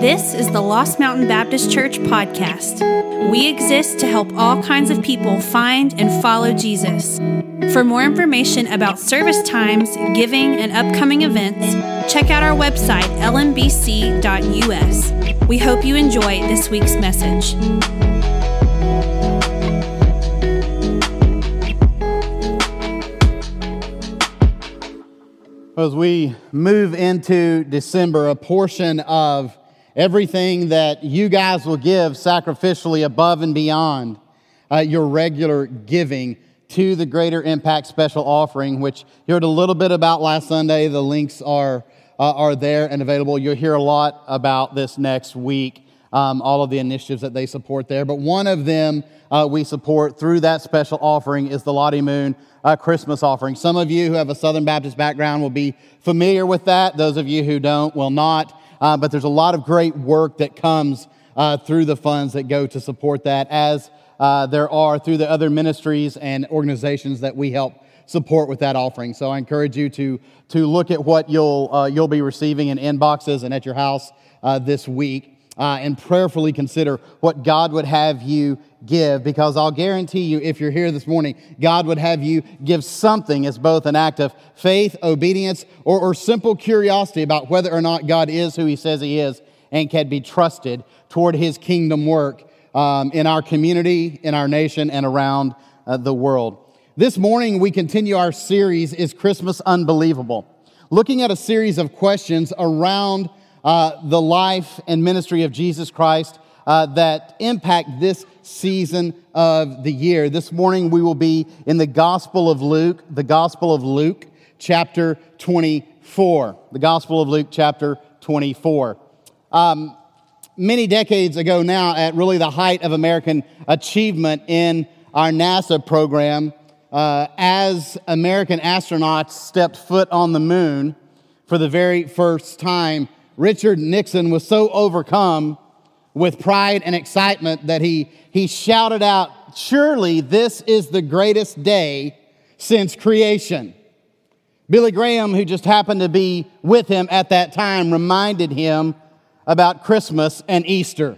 This is the Lost Mountain Baptist Church podcast. We exist to help all kinds of people find and follow Jesus. For more information about service times, giving, and upcoming events, check out our website, lmbc.us. We hope you enjoy this week's message. As we move into December, a portion of everything that you guys will give sacrificially above and beyond uh, your regular giving to the Greater Impact Special Offering, which you heard a little bit about last Sunday. The links are, uh, are there and available. You'll hear a lot about this next week, um, all of the initiatives that they support there. But one of them uh, we support through that special offering is the Lottie Moon uh, Christmas offering. Some of you who have a Southern Baptist background will be familiar with that. Those of you who don't will not uh, but there's a lot of great work that comes uh, through the funds that go to support that, as uh, there are through the other ministries and organizations that we help support with that offering. So I encourage you to, to look at what you'll, uh, you'll be receiving in inboxes and at your house uh, this week. Uh, and prayerfully consider what God would have you give, because I'll guarantee you, if you're here this morning, God would have you give something as both an act of faith, obedience, or, or simple curiosity about whether or not God is who He says He is and can be trusted toward His kingdom work um, in our community, in our nation, and around uh, the world. This morning, we continue our series, Is Christmas Unbelievable? Looking at a series of questions around uh, the life and ministry of Jesus Christ uh, that impact this season of the year. This morning we will be in the Gospel of Luke, the Gospel of Luke, chapter 24. The Gospel of Luke, chapter 24. Um, many decades ago now, at really the height of American achievement in our NASA program, uh, as American astronauts stepped foot on the moon for the very first time, Richard Nixon was so overcome with pride and excitement that he, he shouted out, Surely this is the greatest day since creation. Billy Graham, who just happened to be with him at that time, reminded him about Christmas and Easter.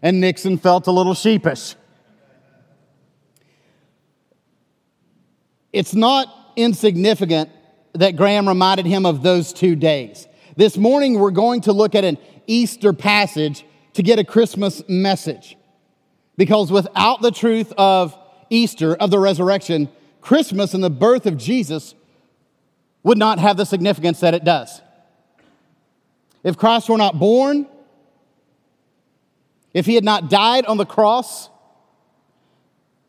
And Nixon felt a little sheepish. It's not insignificant that Graham reminded him of those two days. This morning, we're going to look at an Easter passage to get a Christmas message. Because without the truth of Easter, of the resurrection, Christmas and the birth of Jesus would not have the significance that it does. If Christ were not born, if he had not died on the cross,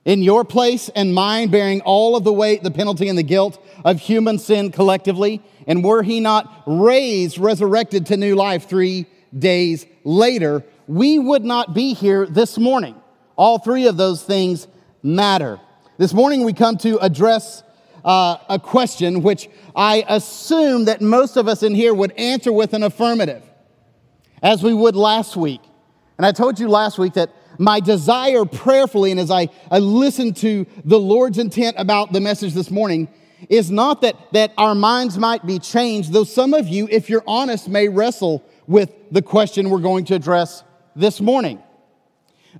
in your place and mine, bearing all of the weight, the penalty, and the guilt of human sin collectively? And were he not raised, resurrected to new life three days later, we would not be here this morning. All three of those things matter. This morning we come to address uh, a question which I assume that most of us in here would answer with an affirmative, as we would last week. And I told you last week that my desire prayerfully, and as I, I listen to the Lord's intent about the message this morning, is not that, that our minds might be changed, though some of you, if you're honest, may wrestle with the question we're going to address this morning.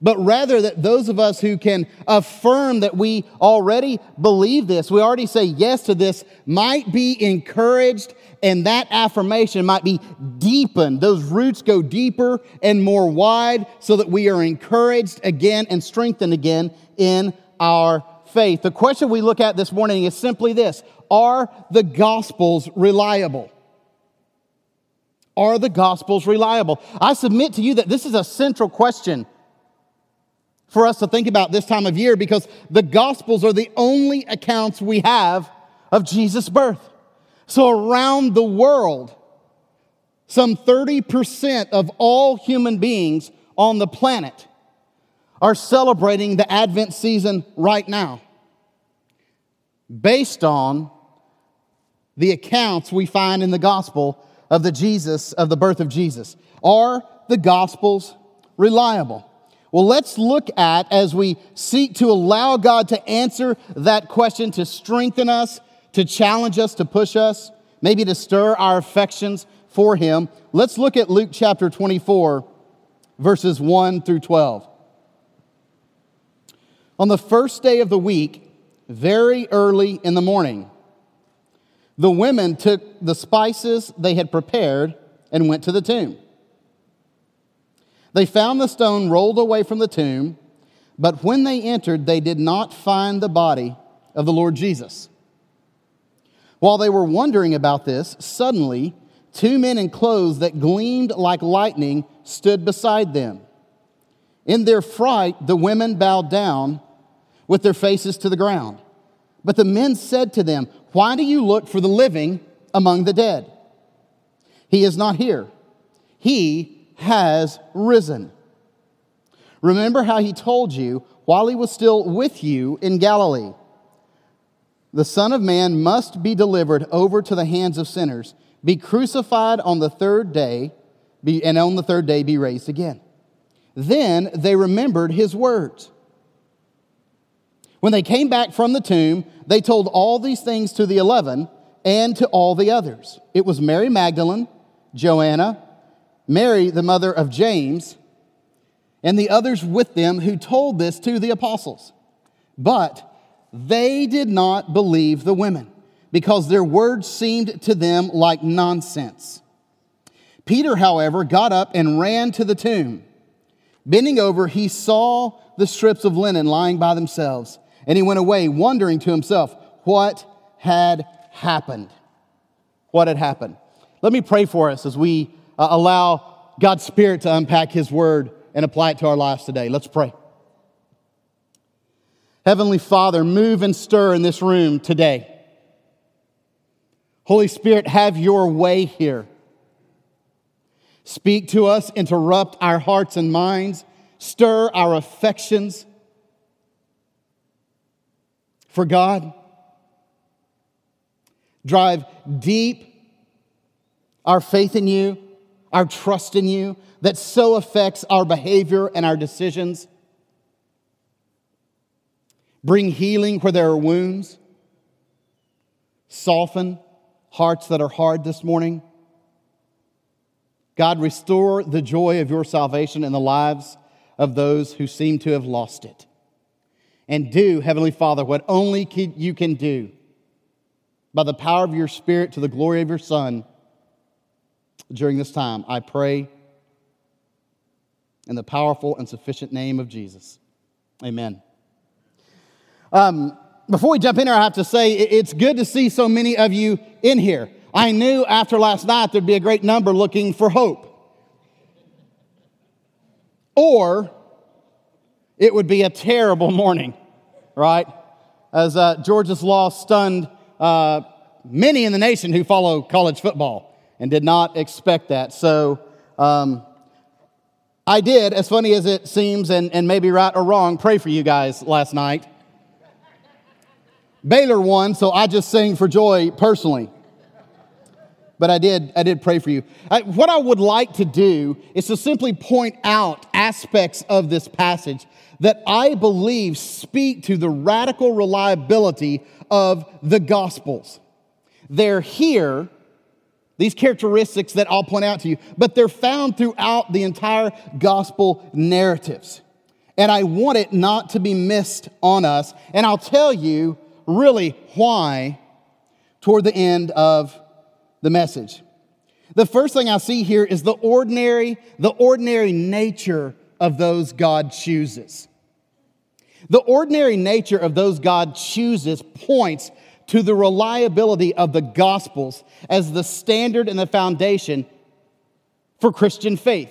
But rather that those of us who can affirm that we already believe this, we already say yes to this, might be encouraged and that affirmation might be deepened. Those roots go deeper and more wide so that we are encouraged again and strengthened again in our faith. The question we look at this morning is simply this Are the Gospels reliable? Are the Gospels reliable? I submit to you that this is a central question for us to think about this time of year because the Gospels are the only accounts we have of Jesus' birth. So, around the world, some 30% of all human beings on the planet are celebrating the Advent season right now based on the accounts we find in the gospel of the Jesus of the birth of Jesus. Are the gospels reliable? Well, let's look at as we seek to allow God to answer that question to strengthen us to challenge us, to push us, maybe to stir our affections for him. Let's look at Luke chapter 24, verses 1 through 12. On the first day of the week, very early in the morning, the women took the spices they had prepared and went to the tomb. They found the stone rolled away from the tomb, but when they entered, they did not find the body of the Lord Jesus. While they were wondering about this, suddenly two men in clothes that gleamed like lightning stood beside them. In their fright, the women bowed down with their faces to the ground. But the men said to them, Why do you look for the living among the dead? He is not here, he has risen. Remember how he told you while he was still with you in Galilee. The Son of Man must be delivered over to the hands of sinners, be crucified on the third day, be, and on the third day be raised again. Then they remembered his words. When they came back from the tomb, they told all these things to the eleven and to all the others. It was Mary Magdalene, Joanna, Mary, the mother of James, and the others with them who told this to the apostles. But they did not believe the women because their words seemed to them like nonsense. Peter, however, got up and ran to the tomb. Bending over, he saw the strips of linen lying by themselves and he went away wondering to himself what had happened. What had happened. Let me pray for us as we uh, allow God's Spirit to unpack his word and apply it to our lives today. Let's pray. Heavenly Father, move and stir in this room today. Holy Spirit, have your way here. Speak to us, interrupt our hearts and minds, stir our affections for God. Drive deep our faith in you, our trust in you, that so affects our behavior and our decisions. Bring healing where there are wounds. Soften hearts that are hard this morning. God, restore the joy of your salvation in the lives of those who seem to have lost it and do, Heavenly Father, what only you can do by the power of your Spirit to the glory of your Son during this time. I pray in the powerful and sufficient name of Jesus. Amen. Um, before we jump in here, I have to say it's good to see so many of you in here. I knew after last night there'd be a great number looking for hope. Or it would be a terrible morning, right? As uh, Georgia's loss stunned uh, many in the nation who follow college football and did not expect that. So um, I did, as funny as it seems, and, and maybe right or wrong, pray for you guys last night. Baylor won, so I just sang for joy personally but I did, I did pray for you. I, what I would like to do is to simply point out aspects of this passage that I believe speak to the radical reliability of the Gospels. They're here, these characteristics that I'll point out to you, but they're found throughout the entire Gospel narratives. And I want it not to be missed on us. And I'll tell you really why toward the end of the message. The first thing I see here is the ordinary, the ordinary nature of those God chooses. The ordinary nature of those God chooses points to the reliability of the Gospels as the standard and the foundation for Christian faith.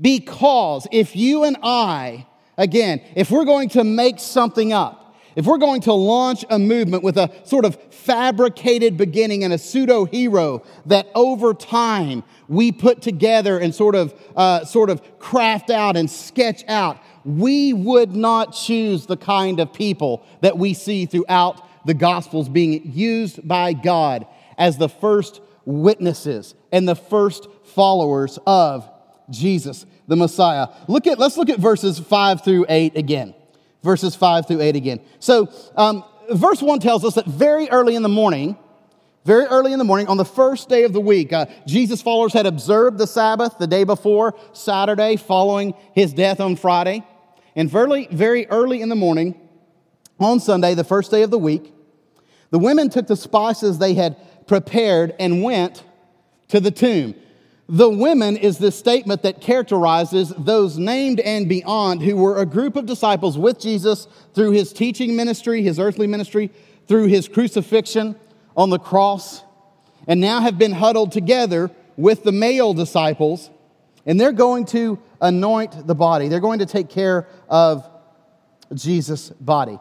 Because if you and I, again, if we're going to make something up, if we're going to launch a movement with a sort of fabricated beginning and a pseudo hero that over time we put together and sort of, uh, sort of craft out and sketch out, we would not choose the kind of people that we see throughout the Gospels being used by God as the first witnesses and the first followers of Jesus, the Messiah. Look at, let's look at verses 5 through 8 again verses 5 through 8 again. So, um, verse 1 tells us that very early in the morning, very early in the morning, on the first day of the week, uh, Jesus' followers had observed the Sabbath the day before, Saturday, following his death on Friday. And very, very early in the morning, on Sunday, the first day of the week, the women took the spices they had prepared and went to the tomb. The women is the statement that characterizes those named and beyond who were a group of disciples with Jesus through his teaching ministry, his earthly ministry, through his crucifixion on the cross, and now have been huddled together with the male disciples, and they're going to anoint the body. They're going to take care of Jesus' body.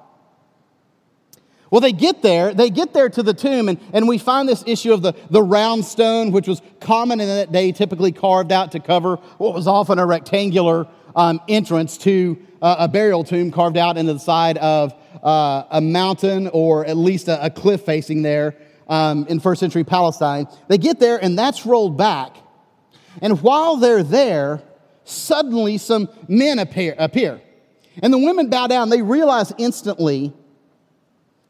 Well, they get there, they get there to the tomb, and, and we find this issue of the, the round stone, which was common in that day, typically carved out to cover what was often a rectangular um, entrance to uh, a burial tomb carved out into the side of uh, a mountain or at least a, a cliff facing there um, in first century Palestine. They get there, and that's rolled back. And while they're there, suddenly some men appear. appear. And the women bow down. They realize instantly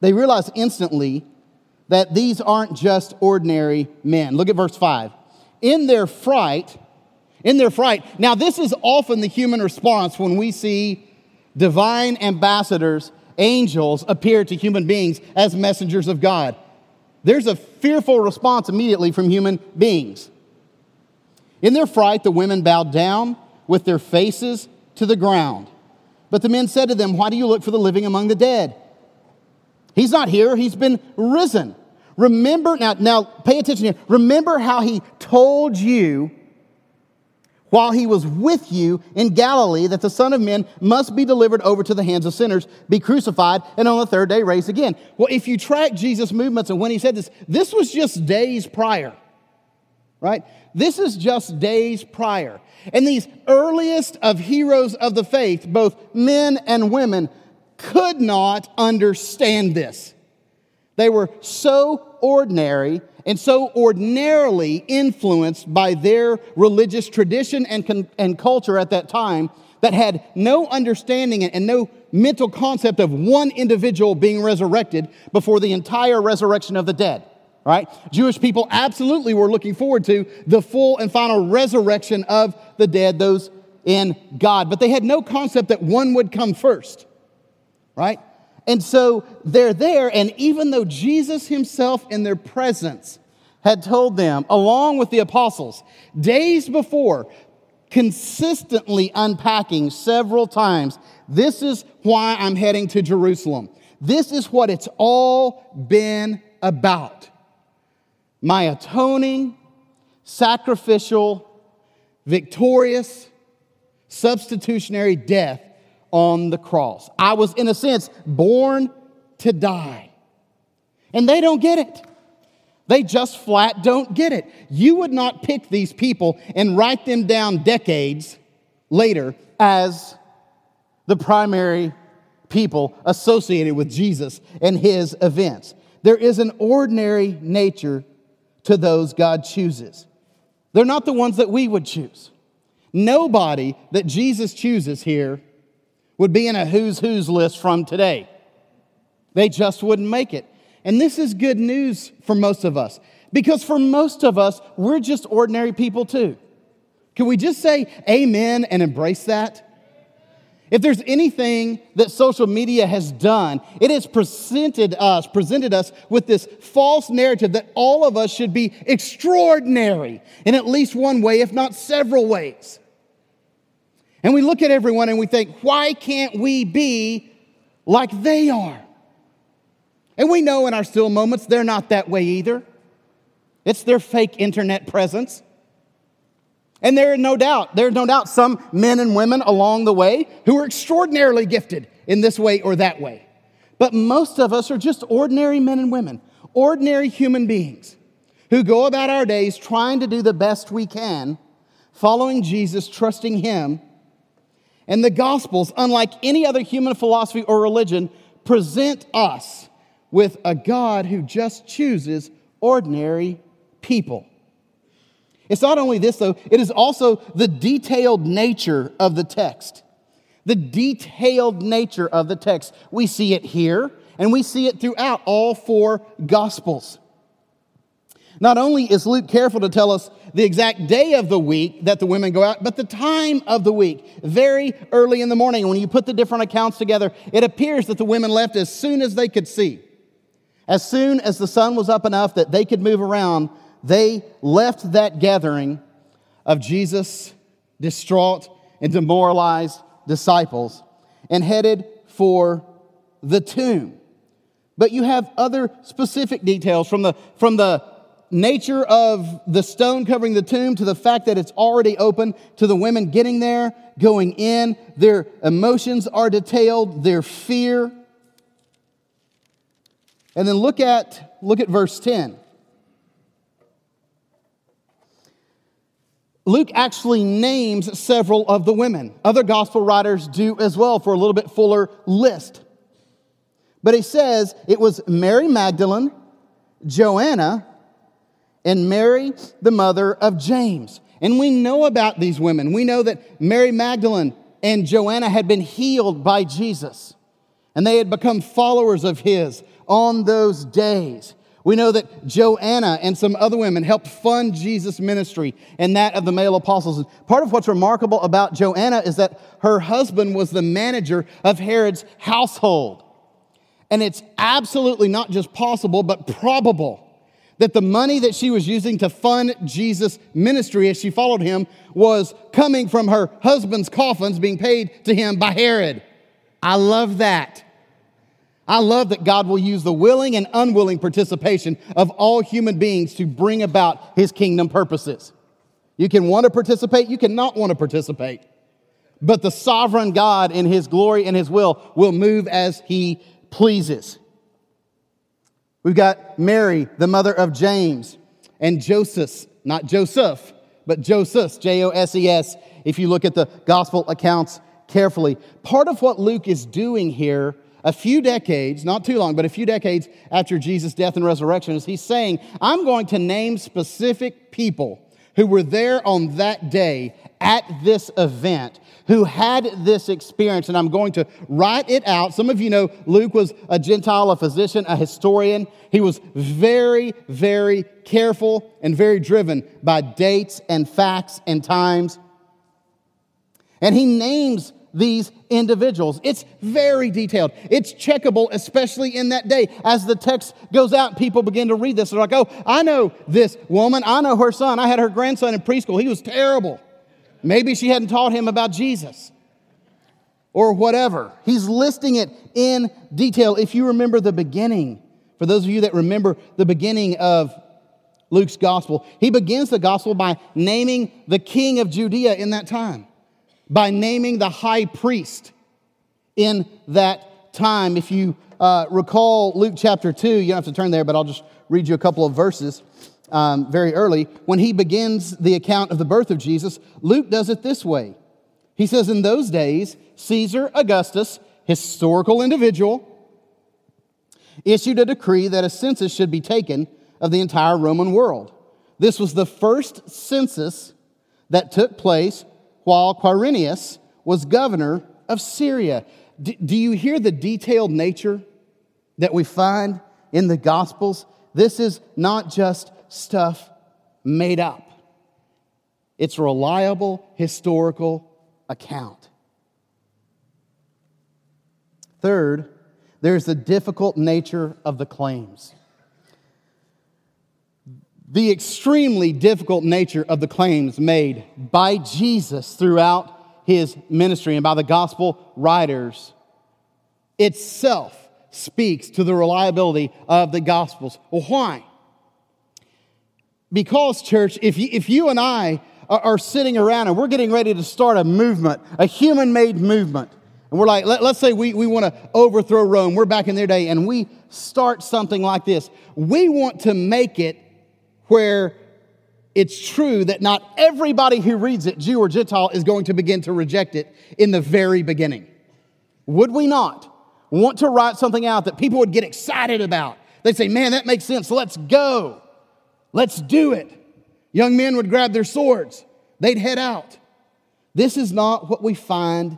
they realize instantly that these aren't just ordinary men. Look at verse 5. In their fright, in their fright, now this is often the human response when we see divine ambassadors, angels, appear to human beings as messengers of God. There's a fearful response immediately from human beings. In their fright, the women bowed down with their faces to the ground. But the men said to them, Why do you look for the living among the dead? He's not here, he's been risen. Remember, now, now pay attention here. Remember how he told you while he was with you in Galilee that the Son of Man must be delivered over to the hands of sinners, be crucified, and on the third day raised again. Well, if you track Jesus' movements and when he said this, this was just days prior, right? This is just days prior. And these earliest of heroes of the faith, both men and women, could not understand this. They were so ordinary and so ordinarily influenced by their religious tradition and, and culture at that time that had no understanding and no mental concept of one individual being resurrected before the entire resurrection of the dead. Right? Jewish people absolutely were looking forward to the full and final resurrection of the dead, those in God. But they had no concept that one would come first right? And so they're there, and even though Jesus himself in their presence had told them, along with the apostles, days before, consistently unpacking several times, this is why I'm heading to Jerusalem. This is what it's all been about. My atoning, sacrificial, victorious, substitutionary death on the cross. I was, in a sense, born to die. And they don't get it. They just flat don't get it. You would not pick these people and write them down decades later as the primary people associated with Jesus and his events. There is an ordinary nature to those God chooses. They're not the ones that we would choose. Nobody that Jesus chooses here would be in a who's who's list from today. They just wouldn't make it. And this is good news for most of us because for most of us, we're just ordinary people too. Can we just say amen and embrace that? If there's anything that social media has done, it has presented us, presented us with this false narrative that all of us should be extraordinary in at least one way, if not several ways. And we look at everyone and we think, why can't we be like they are? And we know in our still moments they're not that way either. It's their fake internet presence. And there are no doubt, there are no doubt some men and women along the way who are extraordinarily gifted in this way or that way. But most of us are just ordinary men and women, ordinary human beings who go about our days trying to do the best we can, following Jesus, trusting Him, and the Gospels, unlike any other human philosophy or religion, present us with a God who just chooses ordinary people. It's not only this, though, it is also the detailed nature of the text. The detailed nature of the text. We see it here, and we see it throughout all four Gospels. Not only is Luke careful to tell us the exact day of the week that the women go out, but the time of the week, very early in the morning. When you put the different accounts together, it appears that the women left as soon as they could see. As soon as the sun was up enough that they could move around, they left that gathering of Jesus' distraught and demoralized disciples and headed for the tomb. But you have other specific details from the, from the nature of the stone covering the tomb to the fact that it's already open to the women getting there, going in. Their emotions are detailed, their fear. And then look at, look at verse 10. Luke actually names several of the women. Other gospel writers do as well for a little bit fuller list. But he says it was Mary Magdalene, Joanna, and Mary, the mother of James. And we know about these women. We know that Mary Magdalene and Joanna had been healed by Jesus, and they had become followers of his on those days. We know that Joanna and some other women helped fund Jesus' ministry and that of the male apostles. Part of what's remarkable about Joanna is that her husband was the manager of Herod's household. And it's absolutely not just possible, but probable that the money that she was using to fund Jesus' ministry as she followed him was coming from her husband's coffins being paid to him by Herod. I love that. I love that God will use the willing and unwilling participation of all human beings to bring about his kingdom purposes. You can want to participate, you cannot want to participate. But the sovereign God in his glory and his will will move as he pleases. We've got Mary, the mother of James, and Joseph, not Joseph, but Joses, J O S E S, if you look at the gospel accounts carefully. Part of what Luke is doing here, a few decades, not too long, but a few decades after Jesus' death and resurrection, is he's saying, I'm going to name specific people who were there on that day at this event who had this experience, and I'm going to write it out. Some of you know Luke was a Gentile, a physician, a historian. He was very, very careful and very driven by dates and facts and times. And he names these individuals. It's very detailed. It's checkable, especially in that day. As the text goes out, people begin to read this. They're like, oh, I know this woman. I know her son. I had her grandson in preschool. He was terrible. Maybe she hadn't taught him about Jesus or whatever. He's listing it in detail. If you remember the beginning, for those of you that remember the beginning of Luke's gospel, he begins the gospel by naming the king of Judea in that time, by naming the high priest in that time. If you uh, recall Luke chapter 2, you don't have to turn there, but I'll just read you a couple of verses um, very early, when he begins the account of the birth of Jesus, Luke does it this way. He says, In those days, Caesar Augustus, historical individual, issued a decree that a census should be taken of the entire Roman world. This was the first census that took place while Quirinius was governor of Syria. D- do you hear the detailed nature that we find in the Gospels? This is not just stuff made up. It's a reliable historical account. Third, there's the difficult nature of the claims. The extremely difficult nature of the claims made by Jesus throughout his ministry and by the gospel writers itself speaks to the reliability of the gospels. Well, why? Because, church, if you, if you and I are, sitting around and we're getting ready to start a movement, a human made movement, and we're like, let, us say we, we want to overthrow Rome, we're back in their day, and we start something like this. We want to make it where it's true that not everybody who reads it, Jew or Gentile, is going to begin to reject it in the very beginning. Would we not want to write something out that people would get excited about? They'd say, man, that makes sense, let's go. Let's do it. Young men would grab their swords, they'd head out. This is not what we find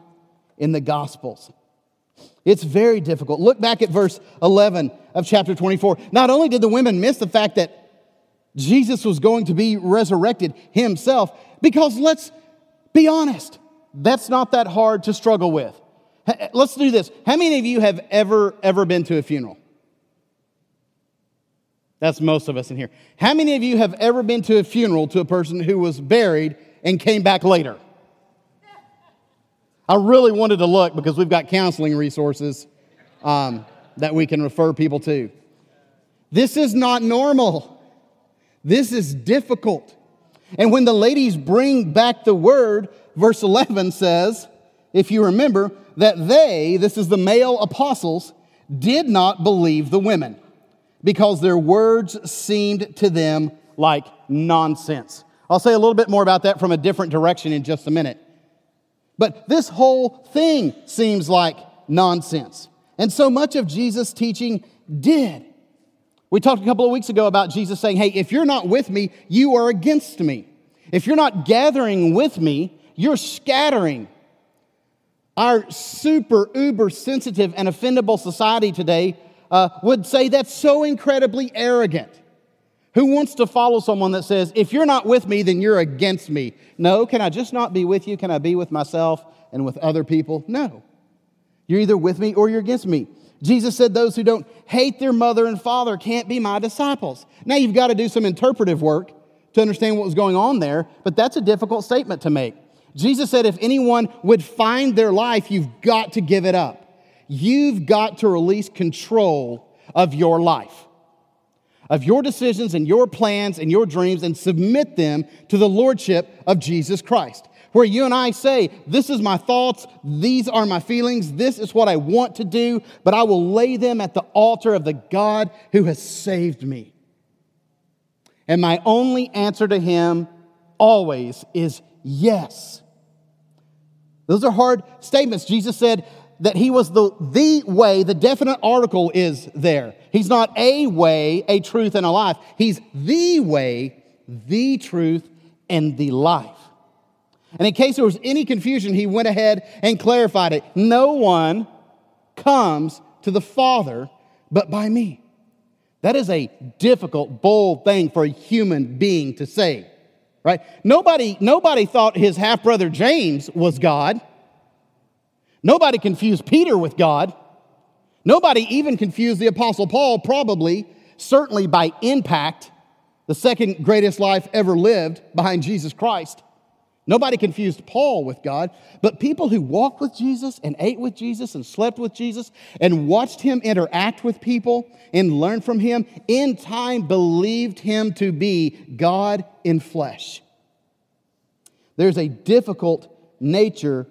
in the Gospels. It's very difficult. Look back at verse 11 of chapter 24. Not only did the women miss the fact that Jesus was going to be resurrected himself because let's be honest, that's not that hard to struggle with. Let's do this. How many of you have ever, ever been to a funeral? That's most of us in here. How many of you have ever been to a funeral to a person who was buried and came back later? I really wanted to look because we've got counseling resources um, that we can refer people to. This is not normal. This is difficult. And when the ladies bring back the word, verse 11 says, if you remember, that they, this is the male apostles, did not believe the women because their words seemed to them like nonsense. I'll say a little bit more about that from a different direction in just a minute. But this whole thing seems like nonsense. And so much of Jesus' teaching did. We talked a couple of weeks ago about Jesus saying, Hey, if you're not with me, you are against me. If you're not gathering with me, you're scattering. Our super, uber sensitive and offendable society today uh, would say that's so incredibly arrogant. Who wants to follow someone that says, if you're not with me, then you're against me? No, can I just not be with you? Can I be with myself and with other people? No. You're either with me or you're against me. Jesus said, Those who don't hate their mother and father can't be my disciples. Now, you've got to do some interpretive work to understand what was going on there, but that's a difficult statement to make. Jesus said, If anyone would find their life, you've got to give it up. You've got to release control of your life, of your decisions and your plans and your dreams, and submit them to the Lordship of Jesus Christ. Where you and I say, This is my thoughts, these are my feelings, this is what I want to do, but I will lay them at the altar of the God who has saved me. And my only answer to Him always is yes. Those are hard statements. Jesus said, that he was the, the way, the definite article is there. He's not a way, a truth, and a life. He's the way, the truth, and the life. And in case there was any confusion, he went ahead and clarified it. No one comes to the Father but by me. That is a difficult, bold thing for a human being to say, right? Nobody, nobody thought his half brother James was God. Nobody confused Peter with God. Nobody even confused the Apostle Paul, probably, certainly by impact, the second greatest life ever lived behind Jesus Christ. Nobody confused Paul with God, but people who walked with Jesus and ate with Jesus and slept with Jesus and watched him interact with people and learn from him, in time believed him to be God in flesh. There's a difficult nature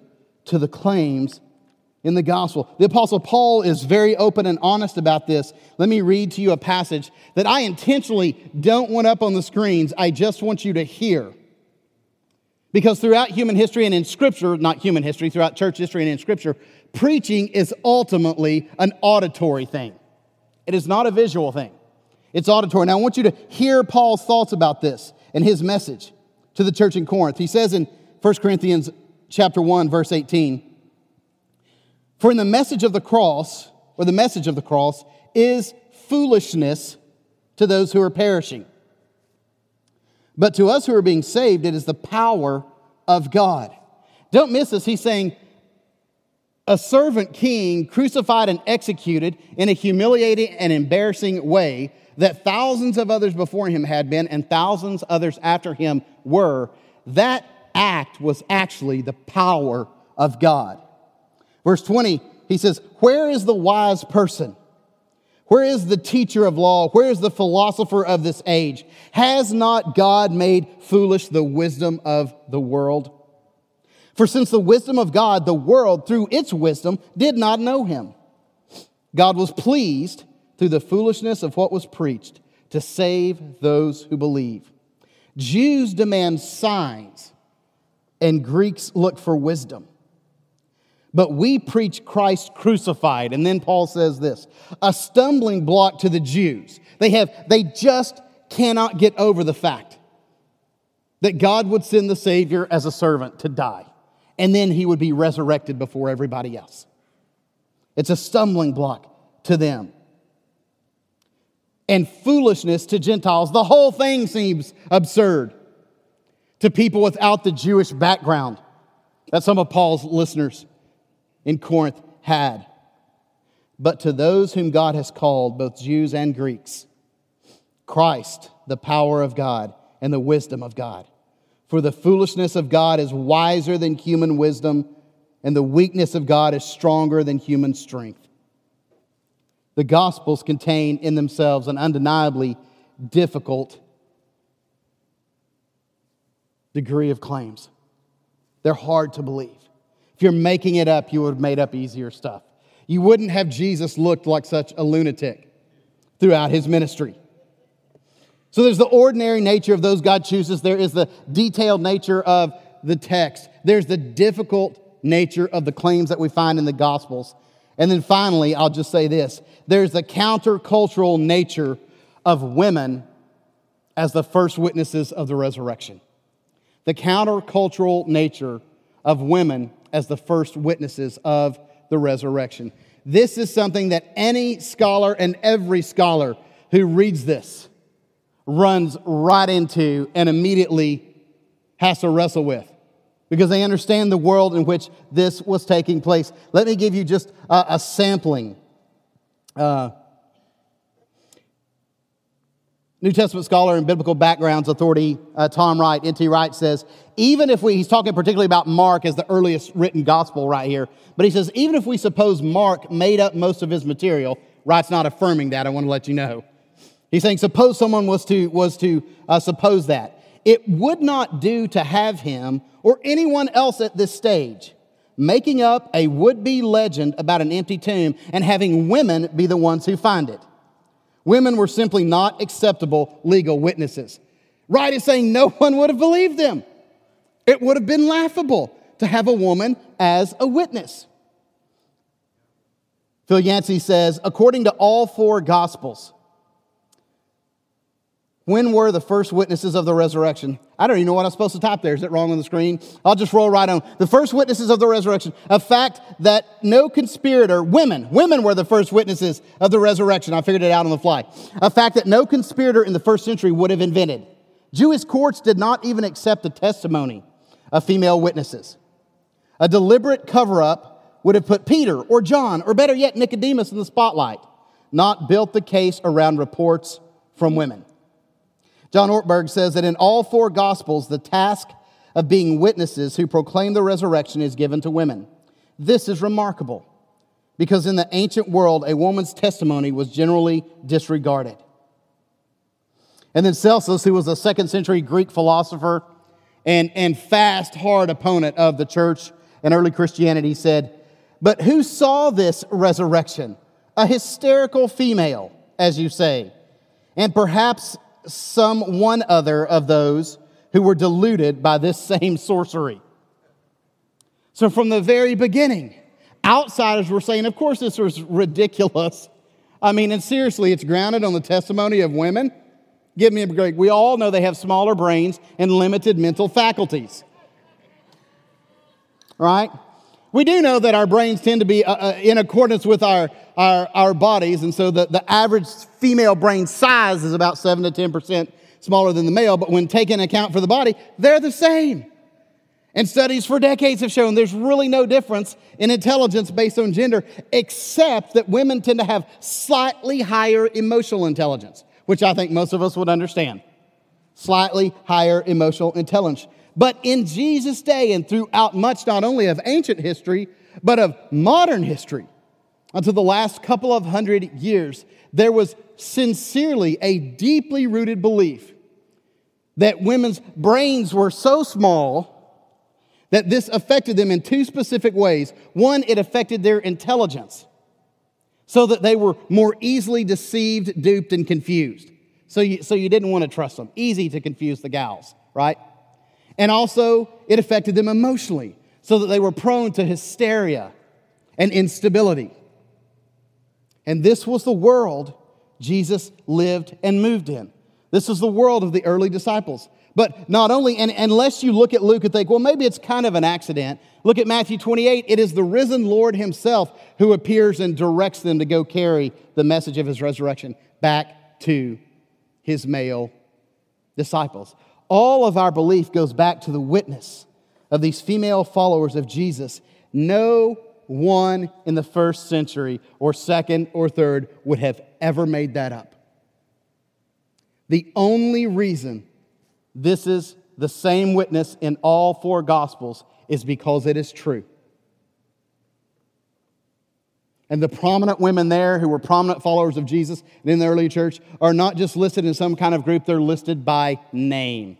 to the claims in the gospel. The apostle Paul is very open and honest about this. Let me read to you a passage that I intentionally don't want up on the screens. I just want you to hear. Because throughout human history and in scripture, not human history, throughout church history and in scripture, preaching is ultimately an auditory thing. It is not a visual thing. It's auditory. Now I want you to hear Paul's thoughts about this and his message to the church in Corinth. He says in 1 Corinthians chapter 1 verse 18, "For in the message of the cross, or the message of the cross is foolishness to those who are perishing. But to us who are being saved, it is the power of God." Don't miss this. He's saying a servant king crucified and executed in a humiliating and embarrassing way that thousands of others before him had been and thousands others after him were, that act was actually the power of God. Verse 20, he says, Where is the wise person? Where is the teacher of law? Where is the philosopher of this age? Has not God made foolish the wisdom of the world? For since the wisdom of God, the world, through its wisdom, did not know him, God was pleased through the foolishness of what was preached to save those who believe. Jews demand signs, and Greeks look for wisdom. But we preach Christ crucified. And then Paul says this a stumbling block to the Jews. They have, they just cannot get over the fact that God would send the Savior as a servant to die, and then he would be resurrected before everybody else. It's a stumbling block to them. and foolishness to Gentiles. The whole thing seems absurd to people without the Jewish background that some of Paul's listeners in Corinth had. But to those whom God has called, both Jews and Greeks, Christ, the power of God and the wisdom of God. For the foolishness of God is wiser than human wisdom, and the weakness of God is stronger than human strength. The Gospels contain in themselves an undeniably difficult degree of claims. They're hard to believe. If you're making it up, you would have made up easier stuff. You wouldn't have Jesus looked like such a lunatic throughout his ministry. So there's the ordinary nature of those God chooses, there is the detailed nature of the text, there's the difficult nature of the claims that we find in the Gospels. And then finally, I'll just say this there's the countercultural nature of women as the first witnesses of the resurrection. The countercultural nature of women as the first witnesses of the resurrection. This is something that any scholar and every scholar who reads this runs right into and immediately has to wrestle with because they understand the world in which this was taking place. Let me give you just a, a sampling. Uh, New Testament scholar and biblical backgrounds authority uh, Tom Wright, N.T. Wright says, even if we, he's talking particularly about Mark as the earliest written gospel right here, but he says, even if we suppose Mark made up most of his material, Wright's not affirming that, I want to let you know. He's saying, suppose someone was to, was to uh, suppose that. It would not do to have him or anyone else at this stage making up a would be legend about an empty tomb and having women be the ones who find it. Women were simply not acceptable legal witnesses. Wright is saying no one would have believed them. It would have been laughable to have a woman as a witness. Phil Yancey says, according to all four gospels, when were the first witnesses of the resurrection? I don't even know what I'm supposed to type there. Is it wrong on the screen? I'll just roll right on. The first witnesses of the resurrection. A fact that no conspirator, women, women were the first witnesses of the resurrection. I figured it out on the fly. A fact that no conspirator in the first century would have invented. Jewish courts did not even accept the testimony of female witnesses. A deliberate cover up would have put Peter or John, or better yet, Nicodemus in the spotlight, not built the case around reports from women. John Ortberg says that in all four Gospels, the task of being witnesses who proclaim the resurrection is given to women. This is remarkable because in the ancient world, a woman's testimony was generally disregarded. And then Celsus, who was a second century Greek philosopher and, and fast, hard opponent of the church and early Christianity, said, But who saw this resurrection? A hysterical female, as you say, and perhaps some one other of those who were deluded by this same sorcery. So, from the very beginning, outsiders were saying, of course, this was ridiculous. I mean, and seriously, it's grounded on the testimony of women. Give me a break. We all know they have smaller brains and limited mental faculties. Right? We do know that our brains tend to be uh, uh, in accordance with our, our, our bodies, and so the, the average female brain size is about 7 to 10% smaller than the male, but when taken account for the body, they're the same. And studies for decades have shown there's really no difference in intelligence based on gender, except that women tend to have slightly higher emotional intelligence, which I think most of us would understand. Slightly higher emotional intelligence. But in Jesus' day and throughout much not only of ancient history, but of modern history, until the last couple of hundred years, there was sincerely a deeply rooted belief that women's brains were so small that this affected them in two specific ways. One, it affected their intelligence, so that they were more easily deceived, duped, and confused. So you, so you didn't want to trust them. Easy to confuse the gals, right? And also, it affected them emotionally so that they were prone to hysteria and instability. And this was the world Jesus lived and moved in. This was the world of the early disciples. But not only, and unless you look at Luke and think, well, maybe it's kind of an accident, look at Matthew 28. It is the risen Lord himself who appears and directs them to go carry the message of his resurrection back to his male disciples. All of our belief goes back to the witness of these female followers of Jesus. No one in the first century or second or third would have ever made that up. The only reason this is the same witness in all four gospels is because it is true. And the prominent women there who were prominent followers of Jesus in the early church are not just listed in some kind of group, they're listed by name.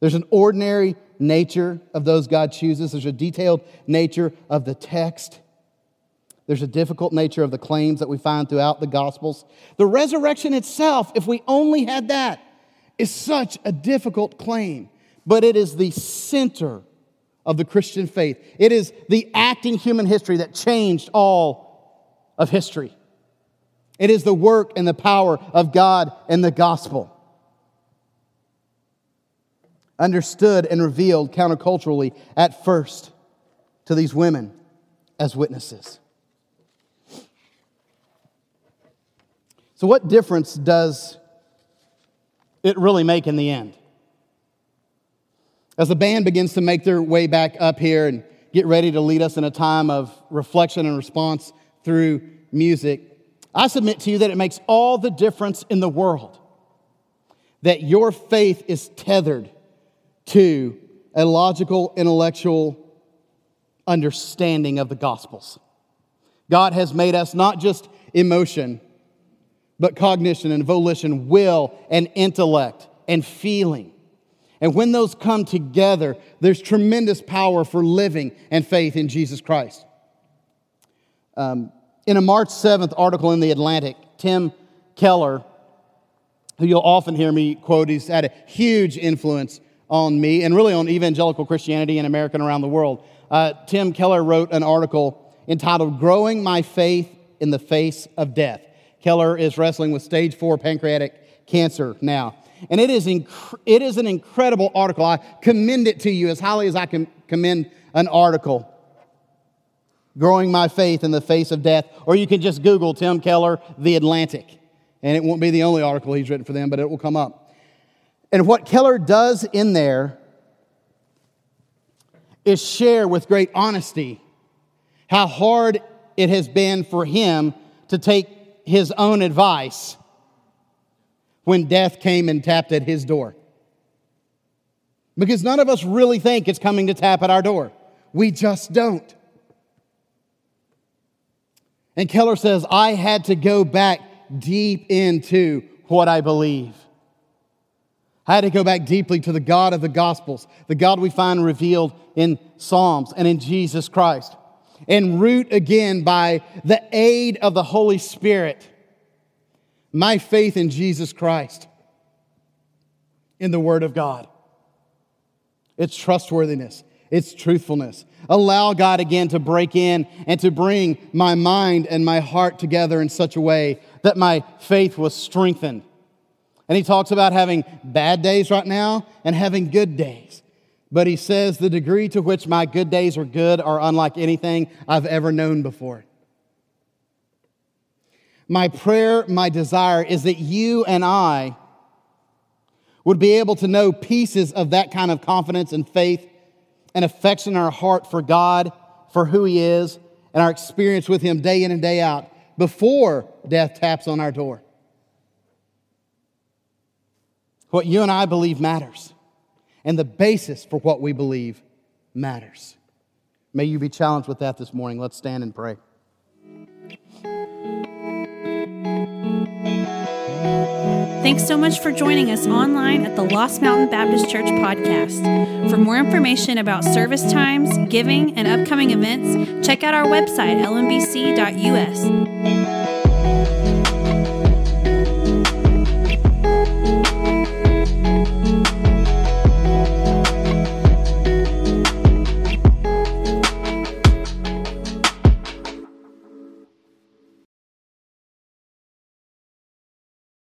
There's an ordinary nature of those God chooses, there's a detailed nature of the text. There's a difficult nature of the claims that we find throughout the Gospels. The resurrection itself, if we only had that, is such a difficult claim, but it is the center of the Christian faith. It is the act in human history that changed all of history. It is the work and the power of God and the gospel. Understood and revealed counterculturally at first to these women as witnesses. So, what difference does it really make in the end? As the band begins to make their way back up here and get ready to lead us in a time of reflection and response through music, I submit to you that it makes all the difference in the world that your faith is tethered to a logical, intellectual understanding of the Gospels. God has made us not just emotion, but cognition and volition, will and intellect and feeling. And when those come together, there's tremendous power for living and faith in Jesus Christ. Um, in a March 7th article in The Atlantic, Tim Keller, who you'll often hear me quote, he's had a huge influence on me and really on evangelical Christianity in America and around the world. Uh, Tim Keller wrote an article entitled Growing My Faith in the Face of Death. Keller is wrestling with stage four pancreatic cancer now. And it is, inc- it is an incredible article. I commend it to you as highly as I can commend an article. Growing my faith in the face of death. Or you can just Google Tim Keller, The Atlantic. And it won't be the only article he's written for them, but it will come up. And what Keller does in there is share with great honesty how hard it has been for him to take his own advice when death came and tapped at his door. Because none of us really think it's coming to tap at our door. We just don't. And Keller says, I had to go back deep into what I believe. I had to go back deeply to the God of the Gospels, the God we find revealed in Psalms and in Jesus Christ and root again by the aid of the Holy Spirit my faith in Jesus Christ, in the Word of God. It's trustworthiness, it's truthfulness. Allow God again to break in and to bring my mind and my heart together in such a way that my faith was strengthened. And he talks about having bad days right now and having good days. But he says, the degree to which my good days are good are unlike anything I've ever known before. My prayer, my desire is that you and I would be able to know pieces of that kind of confidence and faith and affection in our heart for God, for who He is, and our experience with Him day in and day out before death taps on our door. What you and I believe matters and the basis for what we believe matters. May you be challenged with that this morning. Let's stand and pray. Thanks so much for joining us online at the Lost Mountain Baptist Church podcast. For more information about service times, giving, and upcoming events, check out our website, lmbc.us.